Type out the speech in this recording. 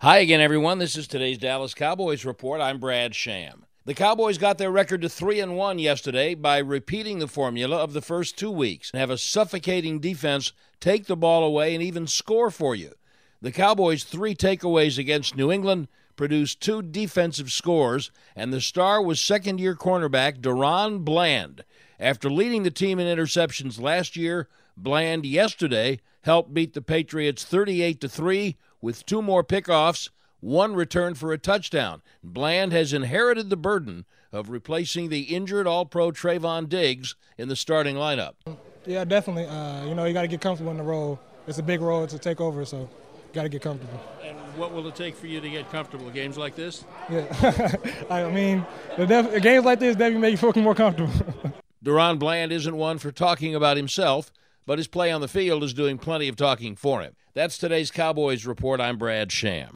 Hi again, everyone. This is today's Dallas Cowboys report. I'm Brad Sham. The Cowboys got their record to 3 and 1 yesterday by repeating the formula of the first 2 weeks and have a suffocating defense take the ball away and even score for you. The Cowboys' 3 takeaways against New England produced two defensive scores, and the star was second-year cornerback DaRon Bland. After leading the team in interceptions last year, Bland yesterday helped beat the Patriots 38 to 3 with two more pickoffs, one return for a touchdown. Bland has inherited the burden of replacing the injured All Pro Trevon Diggs in the starting lineup. Yeah, definitely. Uh, you know, you got to get comfortable in the role. It's a big role to take over, so got to get comfortable. And what will it take for you to get comfortable? Games like this? Yeah, I mean, the def- games like this definitely make you feel more comfortable. DaRon Bland isn't one for talking about himself but his play on the field is doing plenty of talking for him. That's today's Cowboys Report. I'm Brad Sham.